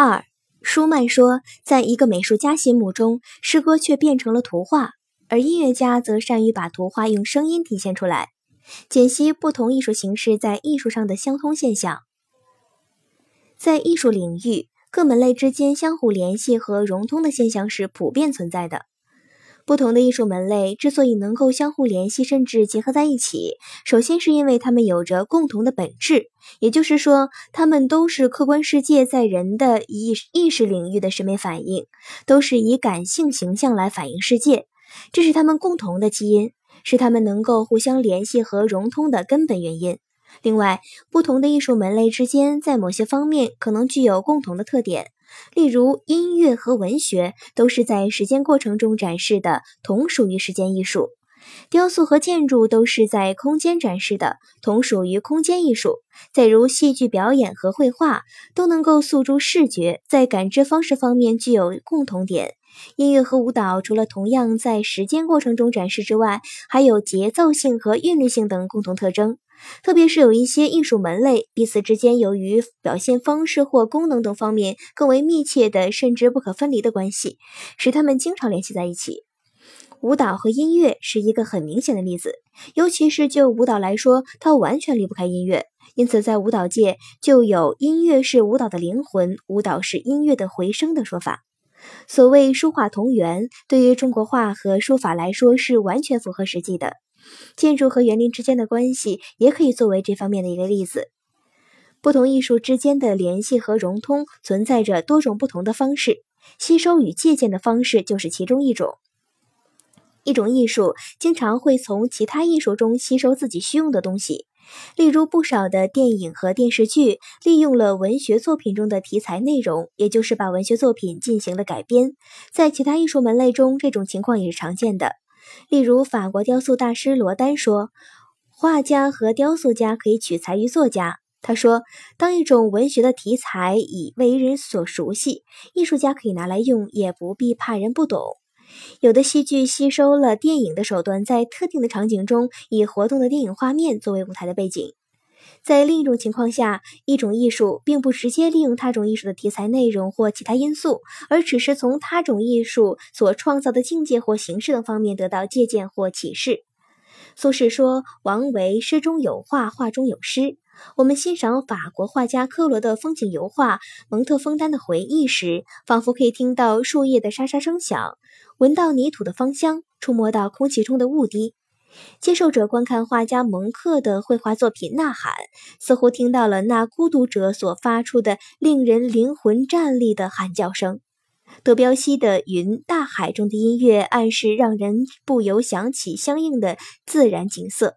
二，舒曼说，在一个美术家心目中，诗歌却变成了图画，而音乐家则善于把图画用声音体现出来，解析不同艺术形式在艺术上的相通现象。在艺术领域，各门类之间相互联系和融通的现象是普遍存在的。不同的艺术门类之所以能够相互联系，甚至结合在一起，首先是因为它们有着共同的本质，也就是说，它们都是客观世界在人的意意识领域的审美反应，都是以感性形象来反映世界，这是它们共同的基因，是它们能够互相联系和融通的根本原因。另外，不同的艺术门类之间在某些方面可能具有共同的特点。例如，音乐和文学都是在时间过程中展示的，同属于时间艺术；雕塑和建筑都是在空间展示的，同属于空间艺术。再如，戏剧表演和绘画都能够诉诸视觉，在感知方式方面具有共同点。音乐和舞蹈除了同样在时间过程中展示之外，还有节奏性和韵律性等共同特征。特别是有一些艺术门类，彼此之间由于表现方式或功能等方面更为密切的，甚至不可分离的关系，使它们经常联系在一起。舞蹈和音乐是一个很明显的例子，尤其是就舞蹈来说，它完全离不开音乐。因此，在舞蹈界就有“音乐是舞蹈的灵魂，舞蹈是音乐的回声”的说法。所谓书画同源，对于中国画和书法来说是完全符合实际的。建筑和园林之间的关系也可以作为这方面的一个例子。不同艺术之间的联系和融通存在着多种不同的方式，吸收与借鉴的方式就是其中一种。一种艺术经常会从其他艺术中吸收自己需用的东西，例如不少的电影和电视剧利用了文学作品中的题材内容，也就是把文学作品进行了改编。在其他艺术门类中，这种情况也是常见的。例如，法国雕塑大师罗丹说：“画家和雕塑家可以取材于作家。”他说：“当一种文学的题材已为人所熟悉，艺术家可以拿来用，也不必怕人不懂。有的戏剧吸收了电影的手段，在特定的场景中以活动的电影画面作为舞台的背景。”在另一种情况下，一种艺术并不直接利用他种艺术的题材内容或其他因素，而只是从他种艺术所创造的境界或形式等方面得到借鉴或启示。苏轼说：“王维诗中有画，画中有诗。”我们欣赏法国画家科罗的风景油画《蒙特枫丹的回忆》时，仿佛可以听到树叶的沙沙声响，闻到泥土的芳香，触摸到空气中的雾滴。接受者观看画家蒙克的绘画作品《呐喊》，似乎听到了那孤独者所发出的令人灵魂站立的喊叫声。德彪西的《云大海》中的音乐暗示让人不由想起相应的自然景色。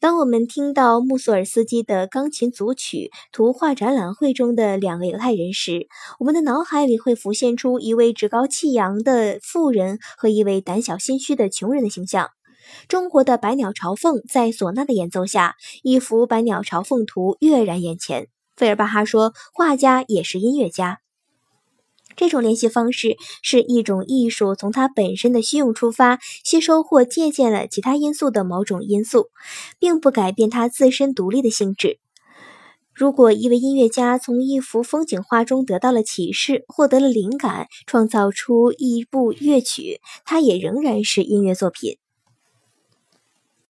当我们听到穆索尔斯基的钢琴组曲《图画展览会》中的两个犹太人时，我们的脑海里会浮现出一位趾高气扬的富人和一位胆小心虚的穷人的形象。中国的《百鸟朝凤》在唢呐的演奏下，一幅《百鸟朝凤图》跃然眼前。费尔巴哈说：“画家也是音乐家。”这种联系方式是一种艺术从它本身的需用出发，吸收或借鉴了其他因素的某种因素，并不改变它自身独立的性质。如果一位音乐家从一幅风景画中得到了启示，获得了灵感，创造出一部乐曲，它也仍然是音乐作品。